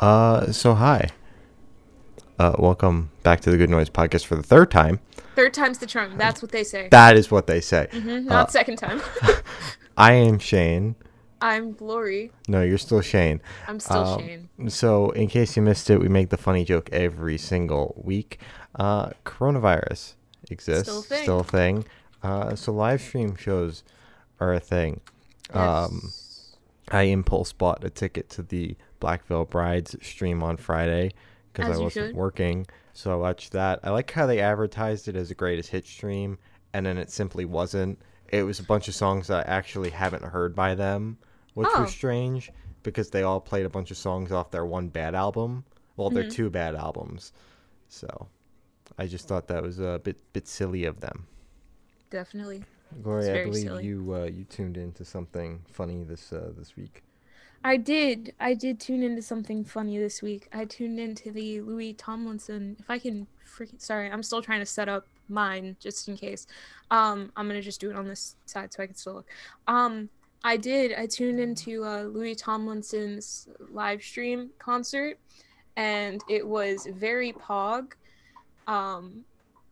Uh, so hi. Uh, welcome back to the Good Noise podcast for the third time. Third time's the charm. That's what they say. That is what they say. Mhm, Not second time. I am Shane. I'm Glory. No, you're still Shane. I'm still Um, Shane. So, in case you missed it, we make the funny joke every single week. Uh, coronavirus exists, Still a thing. still a thing. Uh, so, live stream shows are a thing. Um, Yes. I impulse bought a ticket to the Black Veil Brides stream on Friday because I wasn't should. working. So I watched that. I like how they advertised it as a greatest hit stream, and then it simply wasn't. It was a bunch of songs that I actually haven't heard by them, which Oh. was strange because they all played a bunch of songs off their one bad album. Well, their Mhm. two bad albums. So I just thought that was a bit bit silly of them. Definitely. Gloria, I believe silly. you uh, you tuned into something funny this uh, this week. I did. I did tune into something funny this week. I tuned into the Louis Tomlinson. If I can freaking sorry, I'm still trying to set up mine just in case. Um, I'm gonna just do it on this side so I can still look. Um, I did. I tuned into uh, Louis Tomlinson's live stream concert, and it was very pog. Um,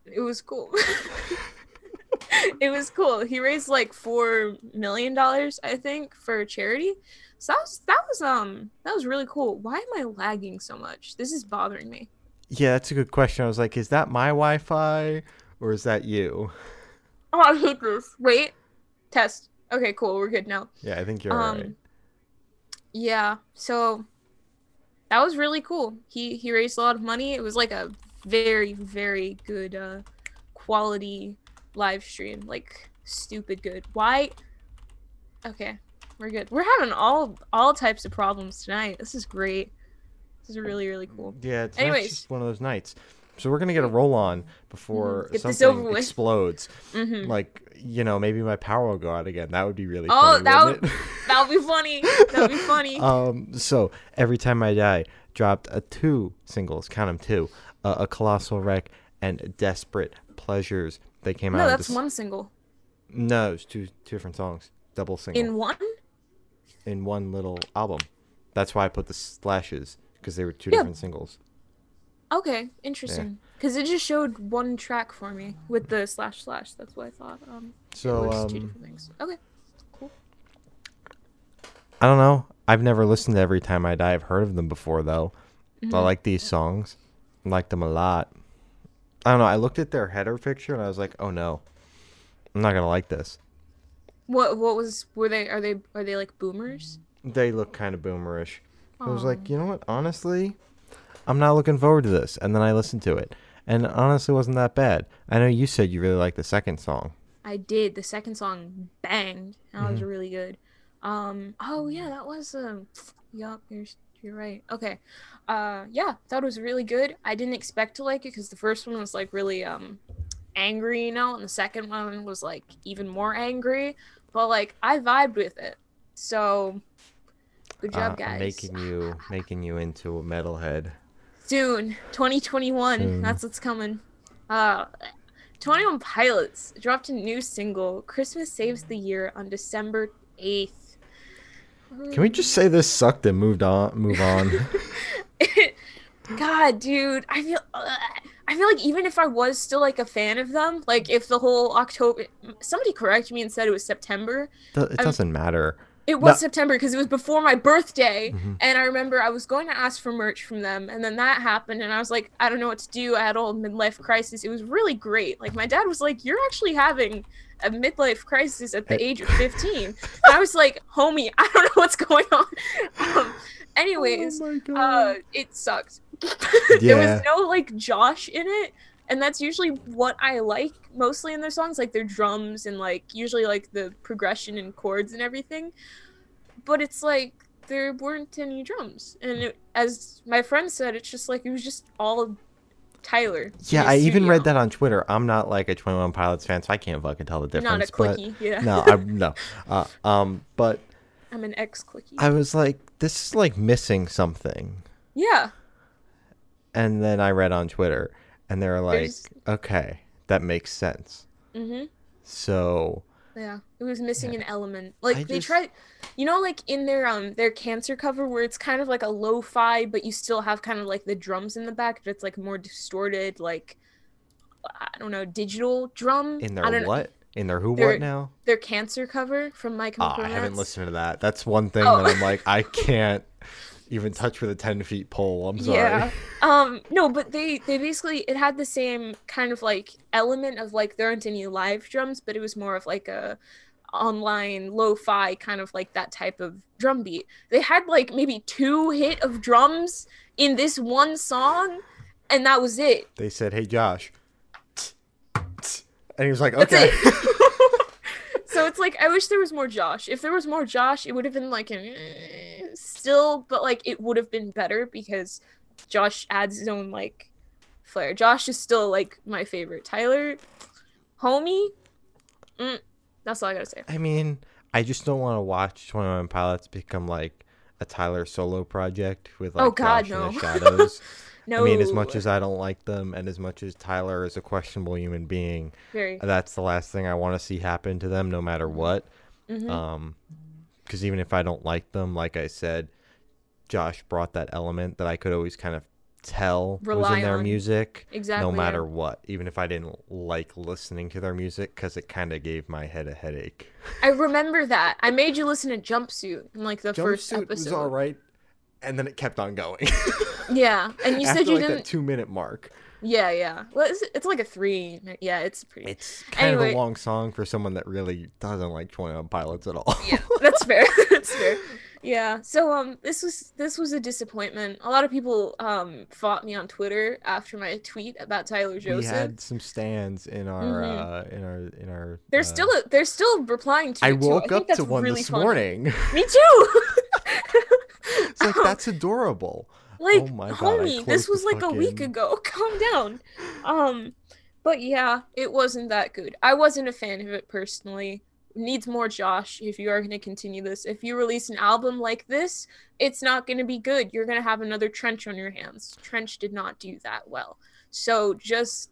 it was cool. it was cool. He raised like four million dollars, I think, for charity. So that was that was um that was really cool. Why am I lagging so much? This is bothering me. Yeah, that's a good question. I was like, is that my Wi-Fi or is that you? Oh, I hate this. Wait, test. Okay, cool. We're good now. Yeah, I think you're um, alright. yeah. So that was really cool. He he raised a lot of money. It was like a very very good uh quality live stream. Like stupid good. Why? Okay, we're good. We're having all all types of problems tonight. This is great. This is really really cool. Yeah, it's anyways. just one of those nights. So we're gonna get a roll on before Mhm. Get something explodes. hmm Like you know, maybe my power will go out again. That would be really Oh, funny. that wouldn't? That would be funny. That would be funny. um. So every time I die, dropped a two singles. Count them two. Uh, a colossal wreck and desperate pleasures. They came out. no, that's Dec- one single. No, it's two two different songs. Double single. In one? In one little album. That's why I put the slashes because they were two Yeah. different singles. Okay, interesting. Because it just showed one track for me with the slash slash. That's what I thought. Um, it So was two um, different things. Okay, cool. I don't know. I've never listened to Every Time I Die. I've heard of them before though. I Mhm. like these songs. I like them a lot. I don't know. I looked at their header picture and I was like, oh no, I'm not gonna like this. What what was were they? Are they are they like boomers? They look kind of boomerish. I was like, you know what? Honestly, I'm not looking forward to this. And then I listened to it, and honestly wasn't that bad. I know you said you really liked the second song. I did. The second song banged. That was Mhm. really good. Um. Oh yeah, that was um. Yup, you're you're right. Okay. Uh. Yeah, that was really good. I didn't expect to like it because the first one was like really um angry, you know, and the second one was like even more angry. But like I vibed with it. So good job, Uh, guys. Making you making you into a metalhead. Soon, 2021. Soon. That's what's coming. Uh, 21 Pilots dropped a new single, "Christmas Saves the Year," on December 8th. Can we just say this sucked and moved on? Move on. God, dude, I feel. I feel like even if I was still like a fan of them, like if the whole October, somebody corrected me and said it was September. It I'm- doesn't matter. It was No. September because it was before my birthday. Mhm. And I remember I was going to ask for merch from them, and then that happened, and I was like, I don't know what to do. I had a whole midlife crisis. It was really great. Like my dad was like, "You're actually having a midlife crisis at the age of 15," and I was like, "Homie, I don't know what's going on." Um, anyways, oh uh, it sucked. there was no like Josh in it, and that's usually what I like mostly in their songs, like their drums and like usually like the progression and chords and everything. But it's like there weren't any drums, and it, as my friend said, it's just like it was just all Tyler. yeah, I even read that on Twitter. I'm not like a 21 Pilots fan, so I can't fucking tell the You're not a difference. clicky, yeah. no, I no. Uh, um, but I'm an ex clicky. I was like, this is like missing something. Yeah, And then I read on Twitter, and they were like, There's- okay, that makes sense. mm-hmm. So Yeah, it was missing an element. Like I they just- tried, you know, like in their um their cancer cover where it's kind of like a lo-fi, but you still have kind of like the drums in the back, but it's like more distorted, like I don't know, digital drum. In their don't know. what? In their who Their- what now? Their cancer cover from My Chemical I haven't listened to that. That's one thing Oh. that I'm like, I can't even touch with a ten feet pole. I'm sorry. Yeah. Um no, but they they basically it had the same kind of like element of like there aren't any live drums, but it was more of like a online lo-fi kind of like that type of drum beat. They had like maybe two hit of drums in this one song and that was it. They said, "Hey, Josh," and he was like, "Okay." so it's like I wish there was more Josh. If there was more Josh, it would have been like an, eh, still, but like it would have been better because Josh adds his own like flair. Josh is still like my favorite. Tyler, homie, mm, that's all I gotta say. I mean, I just don't want to watch Twenty One Pilots become like a Tyler solo project with like Oh, God, Josh in the no. shadows. No, I mean, as much as I don't like them, and as much as Tyler is a questionable human being, very, that's the last thing I want to see happen to them, no matter what. Mhm. Um, because even if I don't like them, like I said, Josh brought that element that I could always kind of tell was in their on. music, exactly. no yeah. matter what. Even if I didn't like listening to their music, because it kind of gave my head a headache. I remember that. I made you listen to Jumpsuit in like the first Jumpsuit episode. was all right, and then it kept on going. Yeah, and you said you like didn't. two minute mark. Yeah, yeah. Well, it's, it's like a three. Yeah, it's pretty. It's kind of a long song for someone that really doesn't like Twenty One Pilots at all. yeah, that's fair. that's fair. Yeah. So um, this was this was a disappointment. A lot of people um fought me on Twitter after my tweet about Tyler Joseph. we had some stands in our Mhm. uh, in our in our. They're uh, still they're still replying to. I too. woke think up that's to one really this funny. morning. Me too. It's like that's adorable. like Oh my God, homie, this was like a week ago. Calm down. Um, but yeah, it wasn't that good. I wasn't a fan of it personally. Needs more Josh if you are going to continue this. If you release an album like this, it's not going to be good. You're going to have another Trench on your hands. Trench did not do that well. So just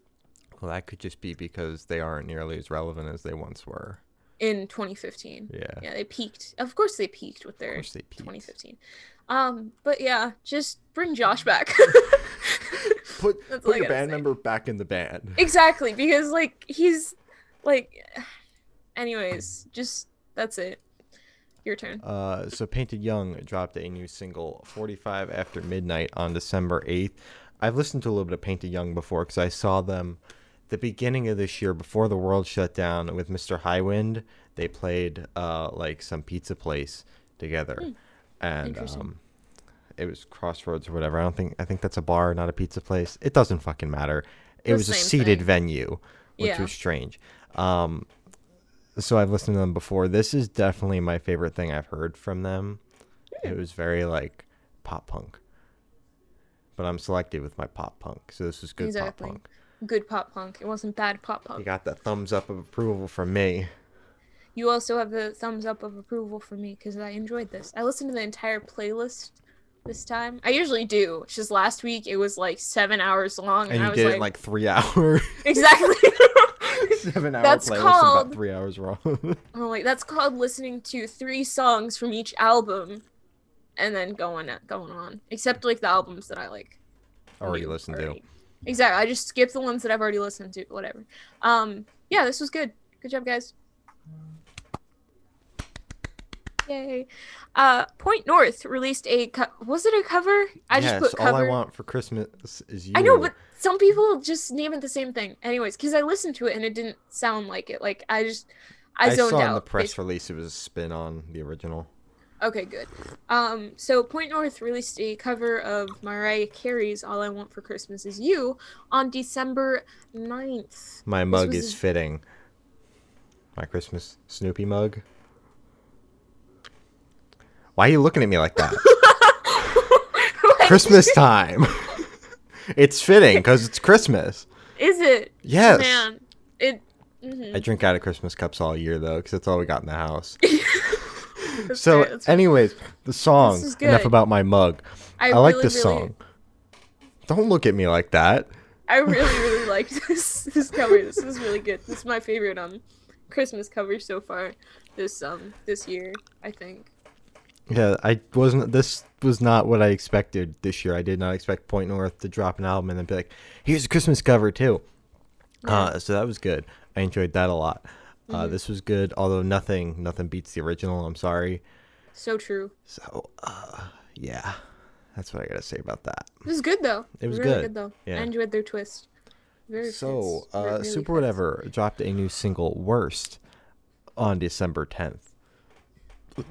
Well, that could just be because they aren't nearly as relevant as they once were. in 2015. Yeah. Yeah, they peaked. Of course they peaked with Of their course they peaked. 2015. Um, but yeah, just bring Josh back. Put That's put your band say. member back in the band. exactly because like he's like anyways just that's it your turn Uh, so Painted Young dropped a new single, 45 After Midnight, on December 8th. I've listened to a little bit of Painted Young before because I saw them the beginning of this year before the world shut down with Mr. Highwind. They played uh, like some pizza place together, and um, it was Crossroads or whatever. I don't think I think that's a bar, not a pizza place. It doesn't fucking matter. It The was a seated thing. venue, which Yeah. was strange. Um, so I've listened to them before. This is definitely my favorite thing I've heard from them. It was very like pop punk. But I'm selective with my pop punk, so this was good Exactly. pop punk. good pop punk it wasn't bad pop punk. You got that thumbs up of approval from me. You also have the thumbs up of approval for me because i enjoyed this i listened to the entire playlist this time i usually do it's just last week it was like seven hours long and, And i you was did like, it in like three hours. exactly Seven hour That's playlist called- about three hours long. I'm like that's called listening to three songs from each album and then going going on except like the albums that i like Already listened already. Exactly. I just skipped the ones that I've already listened to. Whatever. Um. Yeah, this was good. Good job, guys. Yay. Uh, Point North released a co- was it a cover? I just yes, put all I want for Christmas is you. I know, but some people just name it the same thing. Anyways, because I listened to it and it didn't sound like it. Like I just I, I zoned saw out. in the press basically. release it was a spin on the original. Okay, good. Um, so Point North released a cover of Mariah Carey's "All I Want for Christmas Is You" on December 9th. My mug is a- fitting. My Christmas Snoopy mug. Why are you looking at me like that? Christmas time. it's fitting because it's Christmas. Is it? Yes. Man, it. mhm. I drink out of Christmas cups all year though, because that's all we got in the house. So, fair, anyways, the song. Enough about my mug. I, I like this really- song. Don't look at me like that. I really, really like this this cover. This is really good. This is my favorite um Christmas cover so far this um this year. I think. Yeah, I wasn't. This was not what I expected this year. I did not expect Point North to drop an album and then be like, "Here's a Christmas cover too." Uh, so that was good. I enjoyed that a lot. Uh, Mm-hmm. This was good, although nothing, nothing beats the original. I'm sorry. So true. So, uh, yeah, that's what I gotta say about that. It was good though. It was really good. good though. Yeah. I enjoyed their twist. Very So, uh, really Super. Whatever dropped a new single, "Worst," on December 10th.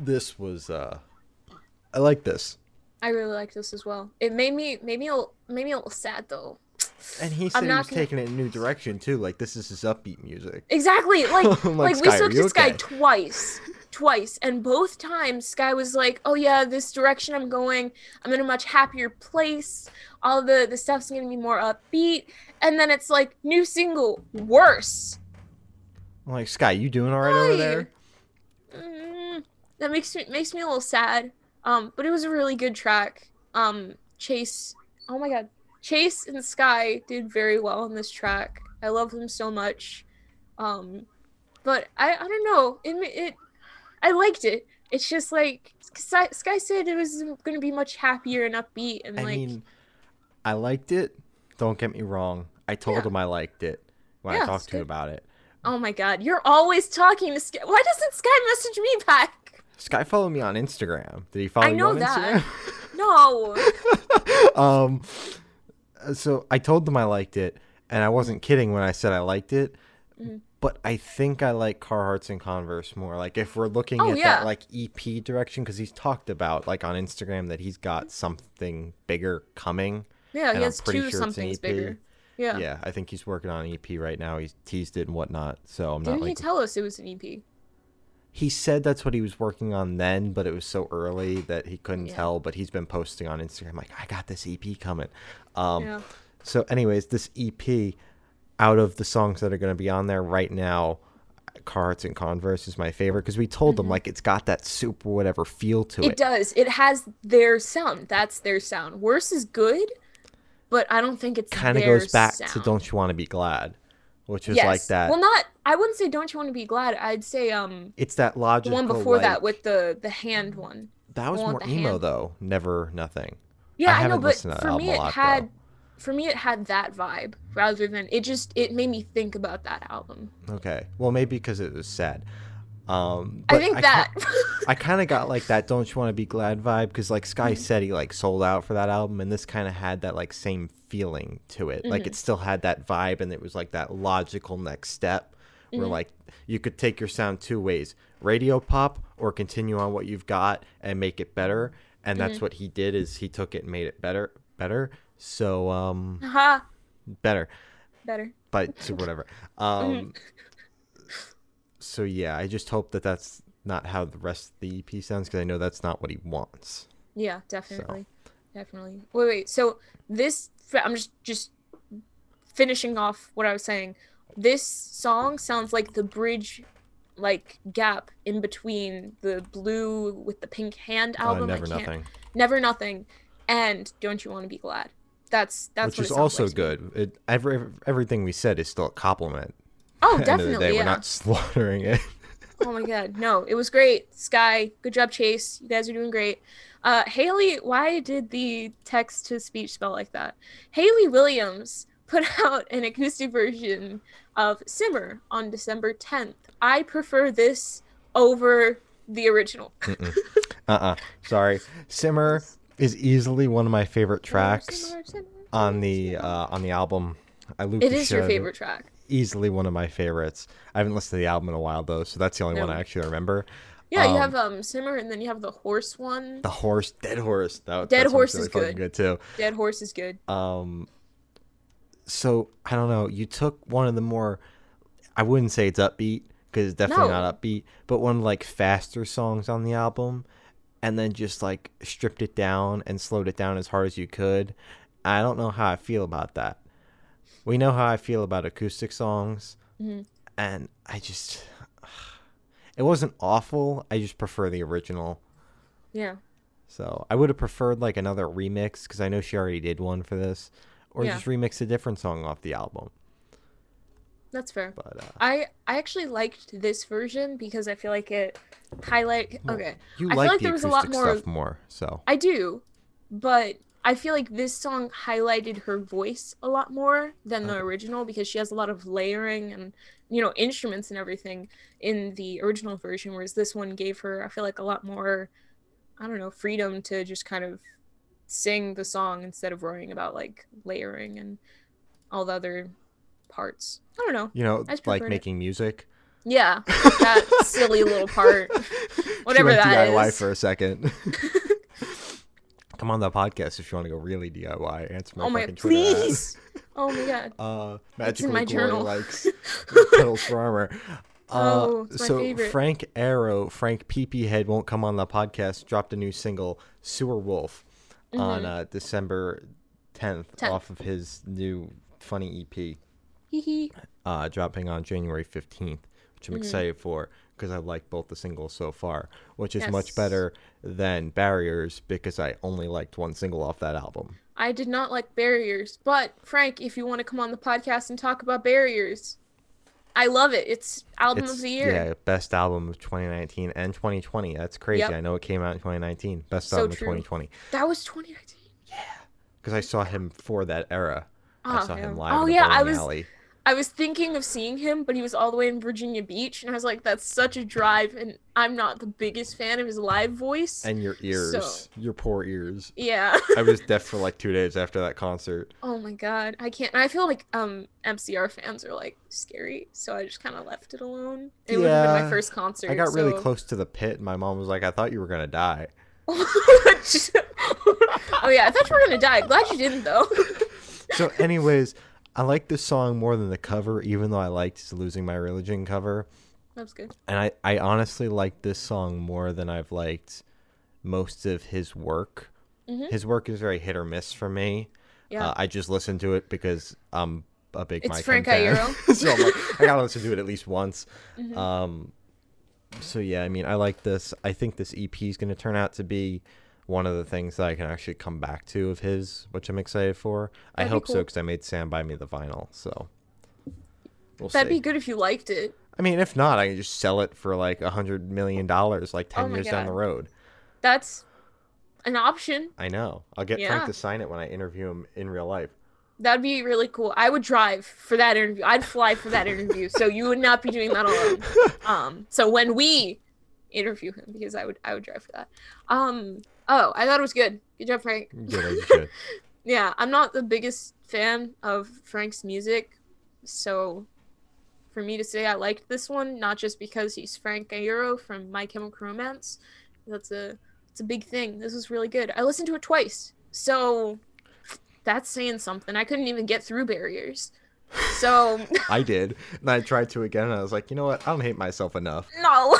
This was, uh, I like this, I really like this as well. It made me made me a little, made me a little sad though. and he said he not was gonna- taking it in a new direction too. Like this is his upbeat music. Exactly. Like I'm like, like, we Sky, spoke are you to Sky twice. Twice. And both times Sky was like, Oh yeah, this direction I'm going, I'm in a much happier place. All the the stuff's gonna be more upbeat. And then it's like new single, worse. I'm like, Sky, you doing all right over there? Mm, that makes me makes me a little sad. Um, but it was a really good track. Um, Chase, oh my god, Chase and Sky did very well on this track. I love them so much. Um, but I I don't know. It it I liked it. It's just like Sky, said it was going to be much happier and upbeat and I like mean, I liked it. Don't get me wrong. I told Yeah. him I liked it when Yeah, I talked to him about it. oh my god, you're always talking to Sky. Why doesn't Sky message me back? Sky followed me on Instagram. Did he follow me? I you know on that. Instagram? No. um, so I told them I liked it, and I wasn't kidding when I said I liked it. Mhm. But I think I like Carhartts and Converse more. Like if we're looking Oh, at yeah. that like EP direction, because he's talked about like on Instagram that he's got something bigger coming. Yeah, he has two sure somethings bigger. Yeah. Yeah. I think he's working on an EP right now. He's teased it and whatnot. So I'm not. Didn't not he like tell us it was an EP? He said that's what he was working on then, but it was so early that he couldn't Yeah. tell. But he's been posting on Instagram like, I got this EP coming. Um, yeah. So, anyways, this EP, out of the songs that are going to be on there right now, Carhartts and Converse is my favorite because we told them like it's got that super whatever feel to Mm-hmm. It it. does. It has their sound. That's their sound. Worse is good, but I don't think it's Kind of goes back to sound. "Don't You Want to Be Glad," which is yes. like that. Well, not. I wouldn't say "Don't You Want to Be Glad." I'd say um it's that the logical. one before that with the the hand one. that was more emo hand. though. Never, nothing. Yeah, I, know, but for me it lot, had though. for me it had that vibe rather than it just it made me think about that album. Okay, well maybe because it was sad. Um, I think ki- that I kind of got like that "Don't You Want to Be Glad" vibe because like Sky Mm-hmm. said he like sold out for that album, and this kind of had that like same feeling to it. Like Mm-hmm. it still had that vibe, and it was like that logical next step Mm-hmm. where like you could take your sound two ways: radio pop or continue on what you've got and make it better. And Mm-hmm. that's what he did is he took it and made it better, better. So um, Haha, better better. but so whatever. Um, so yeah, I just hope that that's not how the rest of the EP sounds because I know that's not what he wants. Yeah, definitely. Definitely. Wait, wait. So this I'm just just finishing off what I was saying. This song sounds like the bridge like gap in between the blue with the pink hand Uh, album. I never nothing, Never nothing and Don't You Want to Be Glad. That's that's which is also like good. It every everything we said is still a compliment. Oh, end definitely. day, yeah. we're not slaughtering it. Oh my god, no, it was great. Sky, good job, Chase. You guys are doing great. Uh, Hayley, why did the text to speech spell like that? Hayley Williams put out an acoustic version of Simmer on December 10th. I prefer this over the original. Uh-uh. Sorry. Simmer is easily one of my favorite tracks Simmer, Simmer, on the uh, on the album. I looped It is your out of it. favorite track. Easily one of my favorites. I haven't listened to the album in a while though, so that's the only one I actually remember. Yeah, you Um, have um Simmer and then you have the horse one. The horse, dead horse. That, Dead Horse sounds is really fucking good too. Dead horse is good. Um, so I don't know. You took one of the more, I wouldn't say it's upbeat because it's definitely No. not upbeat, but one of like faster songs on the album, and then just like stripped it down and slowed it down as hard as you could. I don't know how I feel about that. We know how I feel about acoustic songs, Mhm. and I just, it wasn't awful. I just prefer the original. Yeah. So I would have preferred like another remix because I know she already did one for this, or Yeah. just remix a different song off the album. That's fair. But uh, I I actually liked this version because I feel like it highlight. Well, Okay, you I feel like, like the there was a lot more- stuff more, so I do, but I feel like this song highlighted her voice a lot more than the original because she has a lot of layering and you know instruments and everything in the original version, whereas this one gave her I feel like a lot more I don't know freedom to just kind of sing the song instead of worrying about like layering and all the other parts. I don't know. you know, like preferred it. making music. Yeah, that silly little part. Whatever she went that DIY is. for a second. Come on the podcast if you want to go really DIY. Answer my oh my please. Oh my god. Uh, magically my journal. likes pedals for armor. Uh, Oh, so favorite. Frank Iero, Frank PP Head won't come on the podcast. Dropped a new single, Sewer Wolf, on Mhm. uh, December 10th, 10th. off of his new funny EP, Hee hee. uh, dropping on January 15th, which I'm Mhm. excited for because I like both the singles so far, which is much better than Barriers because I only liked one single off that album. I did not like barriers, but Frank, if you want to come on the podcast and talk about barriers, I love it. It's album It's of the year. yeah, best album of 2019 and 2020. That's crazy. Yep. I know it came out in 2019. Best So album of 2020 That was 2019. Yeah, because I saw him for that era. I Oh, saw him live Oh yeah, I was alley. I was thinking of seeing him, but he was all the way in Virginia Beach, and I was like, that's such a drive, and I'm not the biggest fan of his live voice. And your ears, So- your poor ears. yeah. I was deaf for like two days after that concert. oh my god, I can't. I feel like um MCR fans are like scary, so I just kind of left it alone. It would have been my first concert. I got really close to the pit, and my mom was like, "I thought you were gonna die." oh yeah, I thought you were gonna die. Glad you didn't though. So, anyways, I like this song more than the cover, even though I liked "Losing My Religion" cover. That's good. and I, I honestly like this song more than I've liked most of his work. Mhm. His work is very hit or miss for me. Yeah. Uh, I just listen to it because I'm a big It's Mike Frank. Iero. so I'm like, I gotta listen to it at least once. Mhm. Um, so yeah, I mean, I like this. I think this EP is gonna turn out to be one of the things that I can actually come back to of his, which I'm excited for. I That'd be hope so because I made Sam buy me the vinyl. So we'll That'd see. be good if you liked it. I mean, if not, I can just sell it for like a hundred million dollars, like ten Oh years down the road. That's an option. I know. I'll get Yeah. Frank to sign it when I interview him in real life. That'd be really cool. I would drive for that interview. I'd fly for that interview. So you would not be doing that alone. Um, so when we interview him, because I would I would drive for that. Um, oh, I thought it was good. Good job, Frank. Good. Yeah, I'm not the biggest fan of Frank's music, so for me to say I liked this one, not just because he's Frank Iero from My Chemical Romance, that's a it's a big thing. This was really good. I listened to it twice, so that's saying something. I couldn't even get through barriers, so I did, and I tried to again, and I was like, you know what? I don't hate myself enough. no.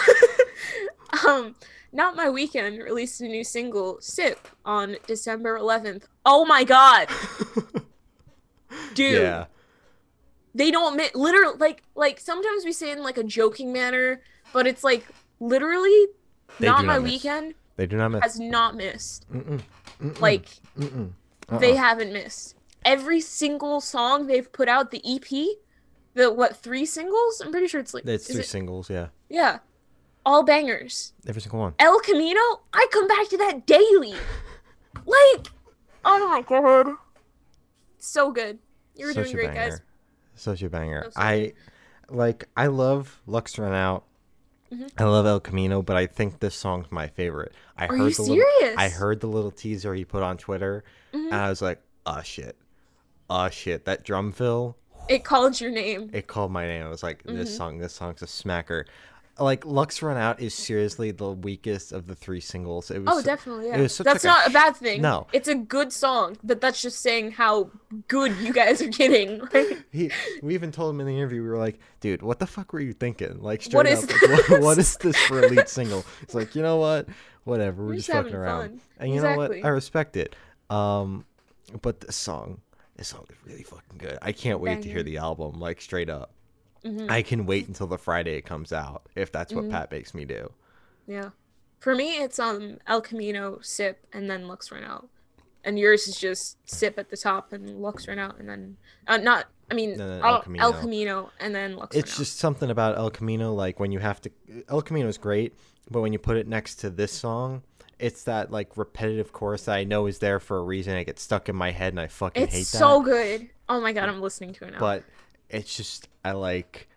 um, not my weekend released a new single, "Sip," on December 11th. Oh my god, dude. Yeah, they don't mi- literally like like sometimes we say it in like a joking manner but it's like literally They not my not weekend they do not miss. has not missed. Mm-mm, mm-mm, like mm-mm. they Uh-uh. haven't missed. Every single song they've put out the ep the what three singles? I'm pretty sure it's like It's three it- singles, yeah, yeah all bangers every single one. el camino i come back to that daily like oh my god so good you're Such doing great banger. guys Such a banger. Oh, so I like. I love Lux Run Out. Mhm. I love El Camino, but I think this song's my favorite. I Are heard you the little, serious? I heard the little teaser he put on Twitter, Mhm. and I was like, "Oh shit, oh shit!" That drum fill, it called your name it called my name. I was like, "This Mhm. song, this song's a smacker." Like Lux Run Out is seriously the weakest of the three singles. It was Oh, so- definitely. Yeah. it was such That's like not a, sh- bad thing. No. it's a good song, but that's just saying how good you guys are getting. He, we even told him in the interview, we were like, dude, what the fuck were you thinking? Like, straight What up, is like, what, what is this for a lead single? It's like, you know what? Whatever, we're We're just fucking around. fun. And you know what? I respect it. Um, but this song, this song is really fucking good. I can't wait to hear the album, like, straight up. Mhm. I can wait until the Friday it comes out, if that's what Mhm. Pat makes me do. yeah. For me, it's um El Camino, Sip, and then Lux Run Out. And yours is just Sip at the top and Lux Run Out, and then uh, not I mean, El, El El, Camino. Camino. and then Lux It's just something about El Camino, like when you have to. El Camino is great, but when you put it next to this song, it's that like repetitive chorus that I know is there for a reason. I get stuck in my head, and I fucking hate. it's so good. Oh my god, I'm listening to it now. But it's just I like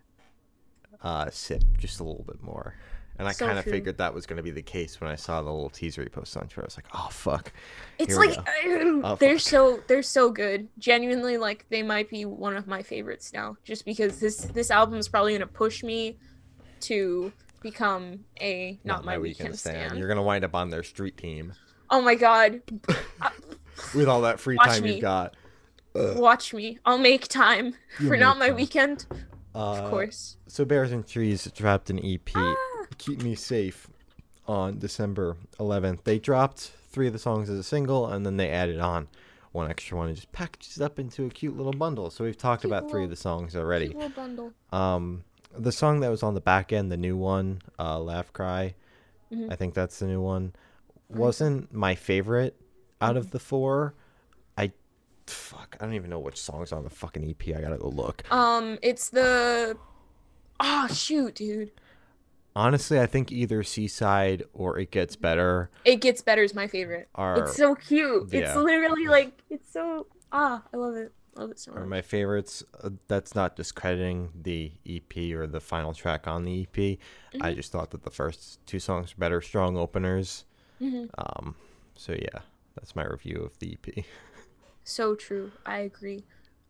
uh sip just a little bit more. And I So kind of figured that was going to be the case when I saw the little teaser he posted on Twitter. I was like, oh fuck. it's here like. Oh, they're fuck. so they're so good. Genuinely, like they might be one of my favorites now, just because this this album is probably gonna push me to become a not, my, weekend, stand. You're gonna wind up on their street team Oh my god, with all that free Watch time me. you've got. Watch me! I'll make time for not my time. weekend, Uh, of course. So Bears in Trees dropped an EP, Ah. "Keep Me Safe," on December 11th. They dropped three of the songs as a single, and then they added on one extra one and just packaged it up into a cute little bundle. So we've talked Cute about three of the songs already. Little. Um, the song that was on the back end, the new one, uh, "Laugh Cry," Mhm. I think that's the new one, wasn't my favorite out Mm-hmm. of the four. Fuck, I don't even know which songs on the fucking EP. I gotta go look. Um, it's the. Oh shoot, dude! Honestly, I think either Seaside or It Gets Better It gets better is my favorite. are It's so cute. yeah. It's literally like it's so ah, I love it. Love it so are much. my favorites. Uh, that's not discrediting the EP or the final track on the EP. Mm-hmm. I just thought that the first two songs were better, strong openers. hmm Um, so yeah, that's my review of the EP. So true. I agree.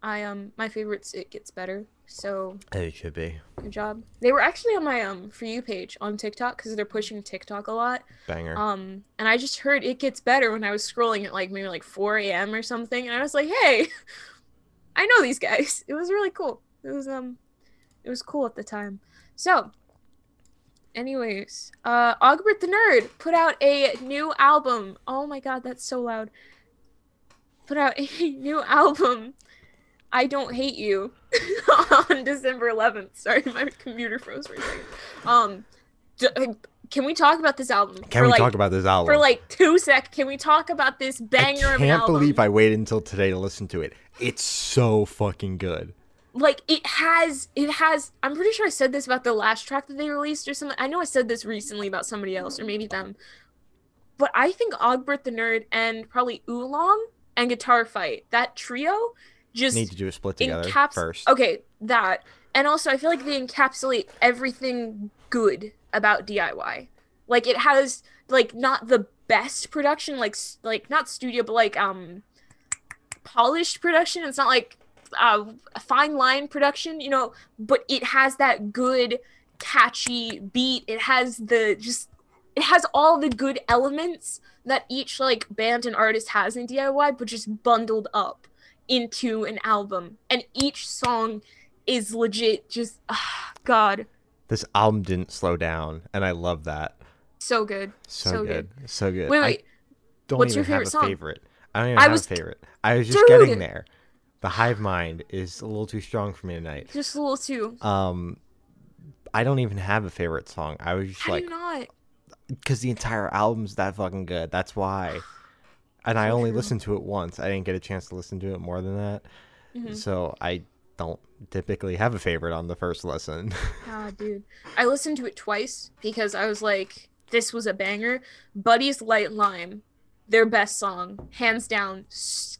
I um my favorites it gets better. So It should be good job. They were actually on my um for you page on TikTok because they're pushing TikTok a lot. banger. Um and I just heard it gets better when I was scrolling at like maybe like 4 a.m. or something, and I was like, hey, I know these guys. It was really cool. It was um it was cool at the time. So anyways, uh Ogbert the Nerd put out a new album. Oh my god, that's so loud. Put out a new album. I don't hate you on December 11th. Sorry, my computer froze for a second. Um, d- can we talk about this album? Can we like, talk about this album? for like two sec? Can we talk about this banger an can't believe I waited until today to listen to it. It's so fucking good. like it has it has i'm pretty sure i said this about the last track that they released or something i know i said this recently about somebody else or maybe them but i think ogbert the nerd and probably oolong and guitar fight. That trio just Need to do a split together encaps first. okay that. And also i feel like they encapsulate everything good about diy like it has like not the best production like like not studio but like um polished production. It's not like uh, a fine line production you know but it has that good catchy beat. It has the just it has all the good elements that each like band and artist has in diy but just bundled up into an album and each song is legit just ah, god This album didn't slow down, and I love that. so good So, So good. so good. wait I wait don't what's even your have a favorite song? favorite. I don't even I have was- a favorite. I was just Dude! getting there. The hive mind is a little too strong for me tonight. just a little too Um, I don't even have a favorite song. I was just how like, do you not because the entire album's that fucking good. That's why. And I only listened to it once. I didn't get a chance to listen to it more than that. Mhm. So I don't typically have a favorite on the first listen. Ah, dude. I listened to it twice because I was like, this was a banger. Buddy's Light Lime, their best song, hands down. It's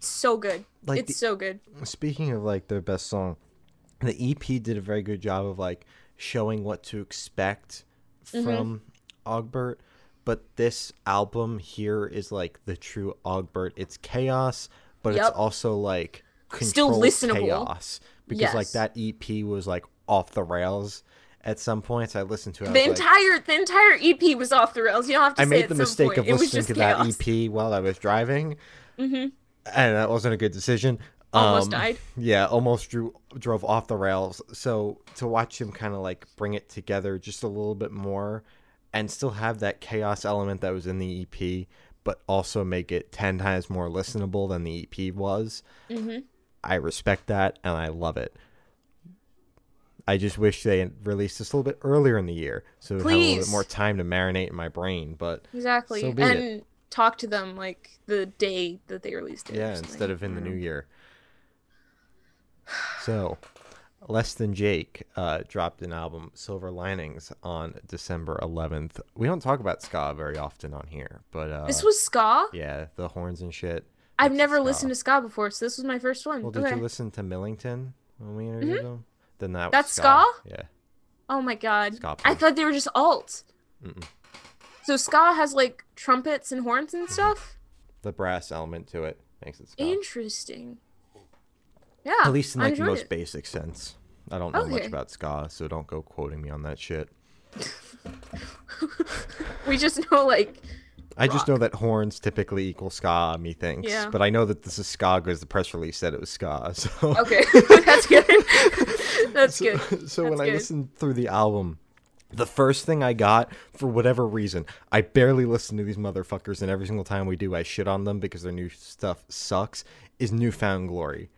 so good. like it's the- so good. Speaking of like their best song, the EP did a very good job of like showing what to expect Mhm. from Ogbert. But this album here is like the true Ogbert. It's chaos, but Yep. it's also like Still listenable. chaos. Because like that EP was like off the rails at some points. I listened to it. The was like, entire the entire EP was off the rails. You don't have to I made the mistake point. of listening to chaos. that EP while I was driving, hmm and that wasn't a good decision. Almost Um, died. Yeah, almost drew, drove off the rails. So to watch him kind of like bring it together just a little bit more and still have that chaos element that was in the EP, but also make it 10 times more listenable than the EP was, hmm I respect that and I love it. I just wish they had released this a little bit earlier in the year so it would have a little bit more time to marinate in my brain. But Exactly. So be it. and talk to them like the day that they released it. yeah, instead of in the new know. year. So, Less Than Jake uh, dropped an album, Silver Linings, on December 11th. We don't talk about ska very often on here, but uh, this was ska. yeah, the horns and shit. I've never ska. listened to ska before, so this was my first one. Well, did okay. you listen to Millington when we interviewed him? Then that was Mm-hmm. That's ska. ska? Yeah. Oh my god. Ska I thought they were just alt. Mm-mm. So ska has like trumpets and horns Mm-hmm. and stuff. The brass element to it makes it ska. Interesting. Yeah. At least in like the most it. basic sense. I don't know much about ska, so don't go quoting me on that shit. we just know like I just know that horns typically equal ska, methinks. Yeah. But I know that this is ska because the press release said it was ska. So okay, that's good. that's so, good. so when That's I listened through the album, the first thing I got, for whatever reason, I barely listen to these motherfuckers, and every single time we do, I shit on them because their new stuff sucks, is New Found Glory.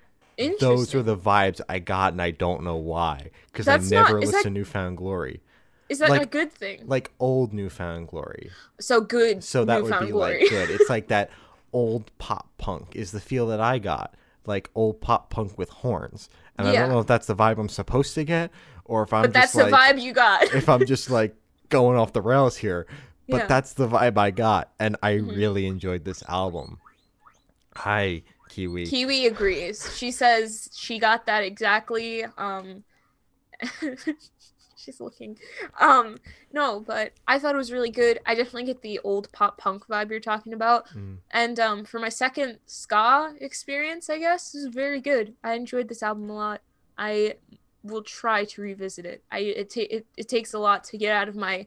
Those are the vibes I got, and I don't know why. Because I That's not- never listened that- to New Found Glory. Is that like- a good thing? Like old New Found Glory. So good. So that would be glory. like good. It's like that old pop punk is the feel that I got. Like old pop punk with horns. And I don't know if that's the vibe I'm supposed to get or if I'm but that's just the like vibe you got. if I'm just like going off the rails here. But Yeah. Mm-hmm. that's the vibe I got and I really enjoyed this album. Hi, Kiwi. Kiwi agrees. She says she got that exactly. Um, she's looking. Um, no, but I thought it was really good. I definitely get the old pop punk vibe you're talking about. Mm. And um, for my second ska experience, I guess this is very good. I enjoyed this album a lot. I will try to revisit it. I it ta- it, it takes a lot to get out of my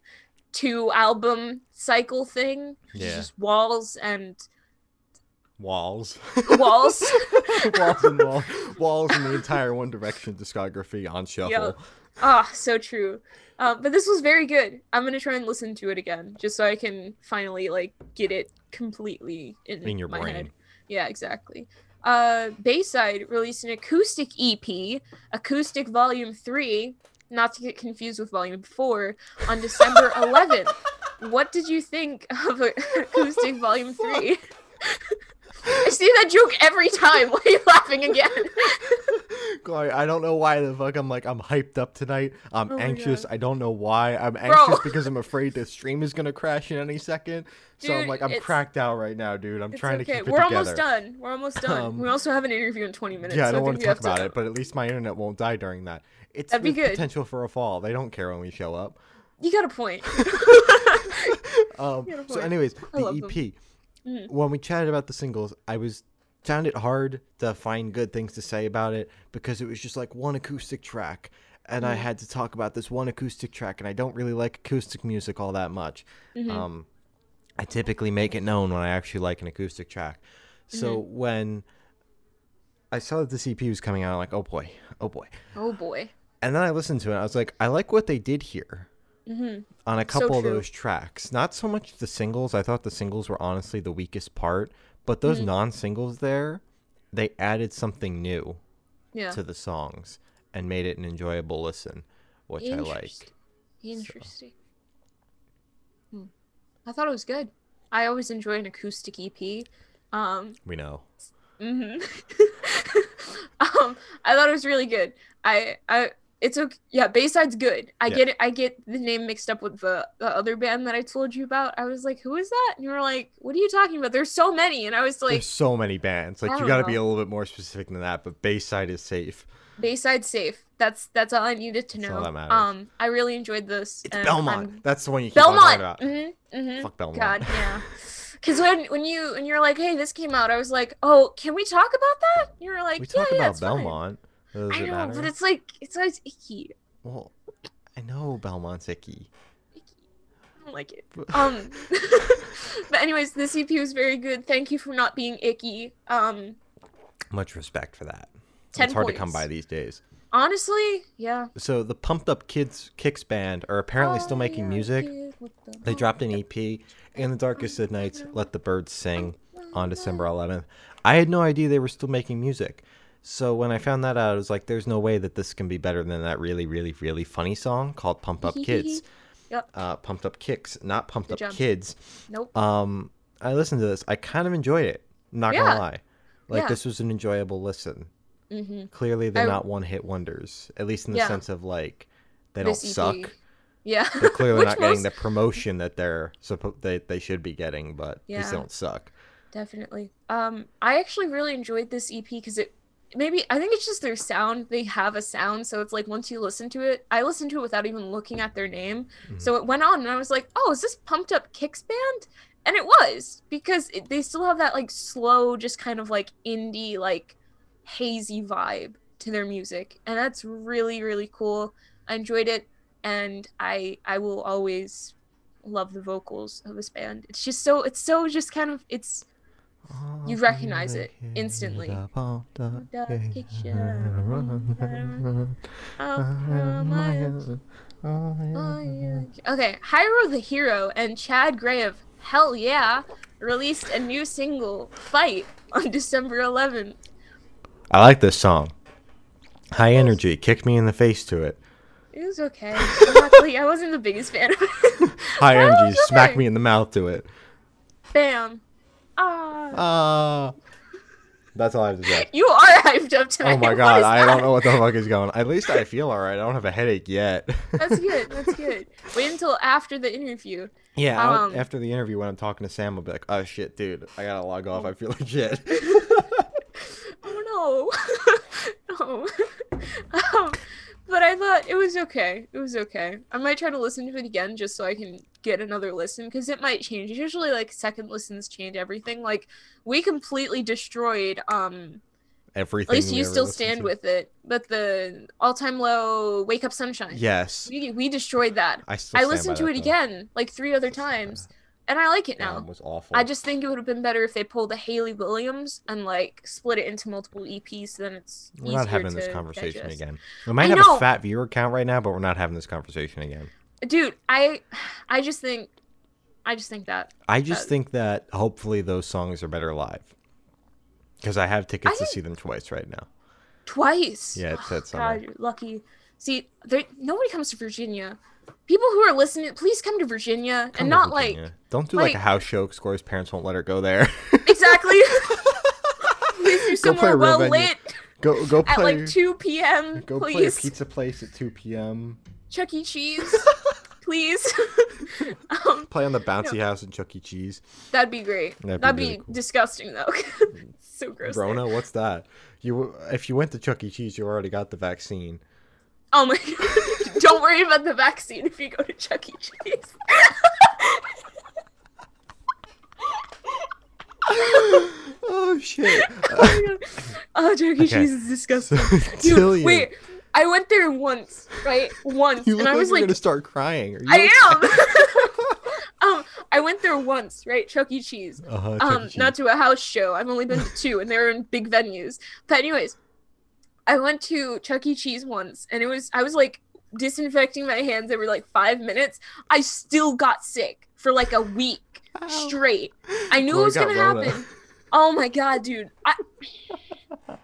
two album cycle thing. Yeah. just walls and Walls. walls. walls and walls. Walls and the entire One Direction discography on shuffle. Ah, so true. Um, but this was very good. I'm gonna try and listen to it again, just so I can finally like get it completely in, In your my brain. head. Yeah, exactly. Uh, Bayside released an acoustic EP, Acoustic Volume Three, not to get confused with Volume Four, on December 11th. What did you think of Acoustic Volume Three? I see that joke every time. Why are you laughing again? Glory, I don't know why the fuck I'm like I'm hyped up tonight. I'm Oh anxious. I don't know why. I'm Bro. anxious because I'm afraid the stream is gonna crash in any second. So I'm like I'm cracked out right now, dude. I'm trying to okay. keep it We're together. almost done. We're almost done. Um, we also have an interview in 20 minutes. Yeah, I so don't want think to talk about it, but at least my internet won't die during that. It's That'd be good. potential for a fall. They don't care when we show up. You got a point. Um, Yeah, so, point. anyways, I the EP. them. Mhm. When we chatted about the singles, I was found it hard to find good things to say about it because it was just like one acoustic track, and I Mhm. had to talk about this one acoustic track, and I don't really like acoustic music all that much. Mhm. Um, I typically make it known when I actually like an acoustic track. So Mm-hmm. when I saw that the EP was coming out, I'm like, oh boy, oh boy. oh boy. And then I listened to it. I was like, I like what they did here hmm on a So couple of those tracks. Not so much the singles. I thought the singles were honestly the weakest part, but those Mhm. non-singles there, they added something new Yeah. to the songs and made it an enjoyable listen, which I like. Interesting. Interesting. Hmm. I thought it was good. I always enjoy an acoustic EP. Um, We know. hmm um, I thought it was really good. I, I, it's okay. Yeah, Bayside's good. I Yeah. get it. I get the name mixed up with the, the other band that I told you about. I was like, who is that? And you were like, what are you talking about? There's so many. And I was like, There's so many bands. Like you got to be a little bit more specific than that. But Bayside is safe. Bayside safe. That's that's all I needed to That's know. that matters. Um, I really enjoyed this. It's Belmont. I'm- That's the one you keep Belmont. about. Mm-hmm, mm-hmm. Fuck Belmont. God, yeah. Because when when you when you're like, hey, this came out, I was like, oh, can we talk about that? You were like, we yeah, talk yeah, about it's fine." Does I know, matter? but it's like it's always icky. Well, I know Belmont's icky. I don't like it. Um, but anyways, this EP was very good. Thank you for not being icky. Um, Much respect for that. 10 it's hard to come by these days. honestly, yeah. So the Pumped Up Kids Kicks band are apparently still making music. the They dropped an EP, In the Darkest of Nights, Let the Birds Sing, on December 11th. I had no idea they were still making music. So when I found that out, I was like, there's no way that this can be better than that really, really, really funny song called Pump Up Kids. Yep. Uh, Pumped Up Kicks, not Pumped Good Up job. Kids. Nope. Um, I listened to this. I kind of enjoyed it. Not Yeah. gonna lie. Like Yeah. this was an enjoyable listen. Mm-hmm. Clearly, they're I- not one-hit wonders. At least in the Yeah. sense of like they don't EP. suck. Yeah. They're clearly not getting the promotion that they're supposed they, they should be getting, but least they don't suck. Definitely. Um, I actually really enjoyed this EP because it maybe I think it's just their sound. They have a sound, so it's like once you listen to it, I listened to it without even looking at their name. Mhm. So it went on, and I was like, "Oh, is this Pumped Up Kicks band?" And it was because it, they still have that like slow, just kind of like indie, like hazy vibe to their music, and that's really really cool. I enjoyed it, and I I will always love the vocals of this band. It's just so it's so just kind of it's You recognize it instantly. Yeah. Okay, Hyro the Hero and Chad Gray of Hellyeah released a new single, Fight, on December 11th. I like this song. High energy, kick me in the face to it. It was okay. I'm not gonna- I wasn't the biggest fan of it. High energy, was smack me in the mouth to it. Bam. Ah. Ah. That's all I have to say. You are hyped up tonight. Oh my god, I don't know what the fuck is going. At least I feel alright. I don't have a headache yet. That's good. That's good. Wait until after the interview. Yeah, Um, after the interview when I'm talking to Sam, I'll be like, "Oh shit, dude, I gotta log off. I feel like shit." Oh no. no. um, but I thought it was okay. It was okay. I might try to listen to it again just so I can get another listen because it might change. Usually, like second listens change everything. Like we completely destroyed. Um, Everything. at least you still stand to. with it. But the All Time Low, "Wake Up Sunshine." Yes, We we destroyed that. I. I listened to it though. again like three other times, and I like it now. one was awful. I just think it would have been better if they pulled a Hayley Williams and like split it into multiple EPs. So Then it's We're not having this conversation digest. again. We might I have know. a fat viewer count right now, but we're not having this conversation again. dude. I, I just think, I just think that I just Uh, think that hopefully those songs are better live. Because I have tickets to see them twice right now. twice. Yeah, it Oh, said summer. God, you're lucky. See, there nobody comes to Virginia. People who are listening, please come to Virginia Come and not Virginia. Don't do like, like- a house show because Corey's parents won't let her go there. exactly. please do Go play somewhere well lit go go at like 2 p.m. go play a please. pizza place at 2 p.m. Chuck E. Cheese, please. um, Play on the bouncy house in Chuck E. Cheese. that'd be great. That'd That'd, be be, cool. disgusting though. so gross. there. Rona, what's that? You if you went to Chuck E. Cheese, you already got the vaccine. Oh my god. Don't worry about the vaccine if you go to Chuck E. Cheese. oh shit. oh, oh, Chuck E. Okay. Cheese is disgusting. So, Dude, wait, I went there once, right? Once, and I was you're like, gonna start crying. I am. um, I went there once, right? Chuck E. Cheese. Uh-huh, Chuck E. Um, Cheese. not to a house show. I've only been to two, and they were in big venues. But anyways, I went to Chuck E. Cheese once, and it was I was like disinfecting my hands every like five minutes. I still got sick for like a week Ow. straight. I knew Boy, it was gonna Rona. happen. Oh my god, dude. I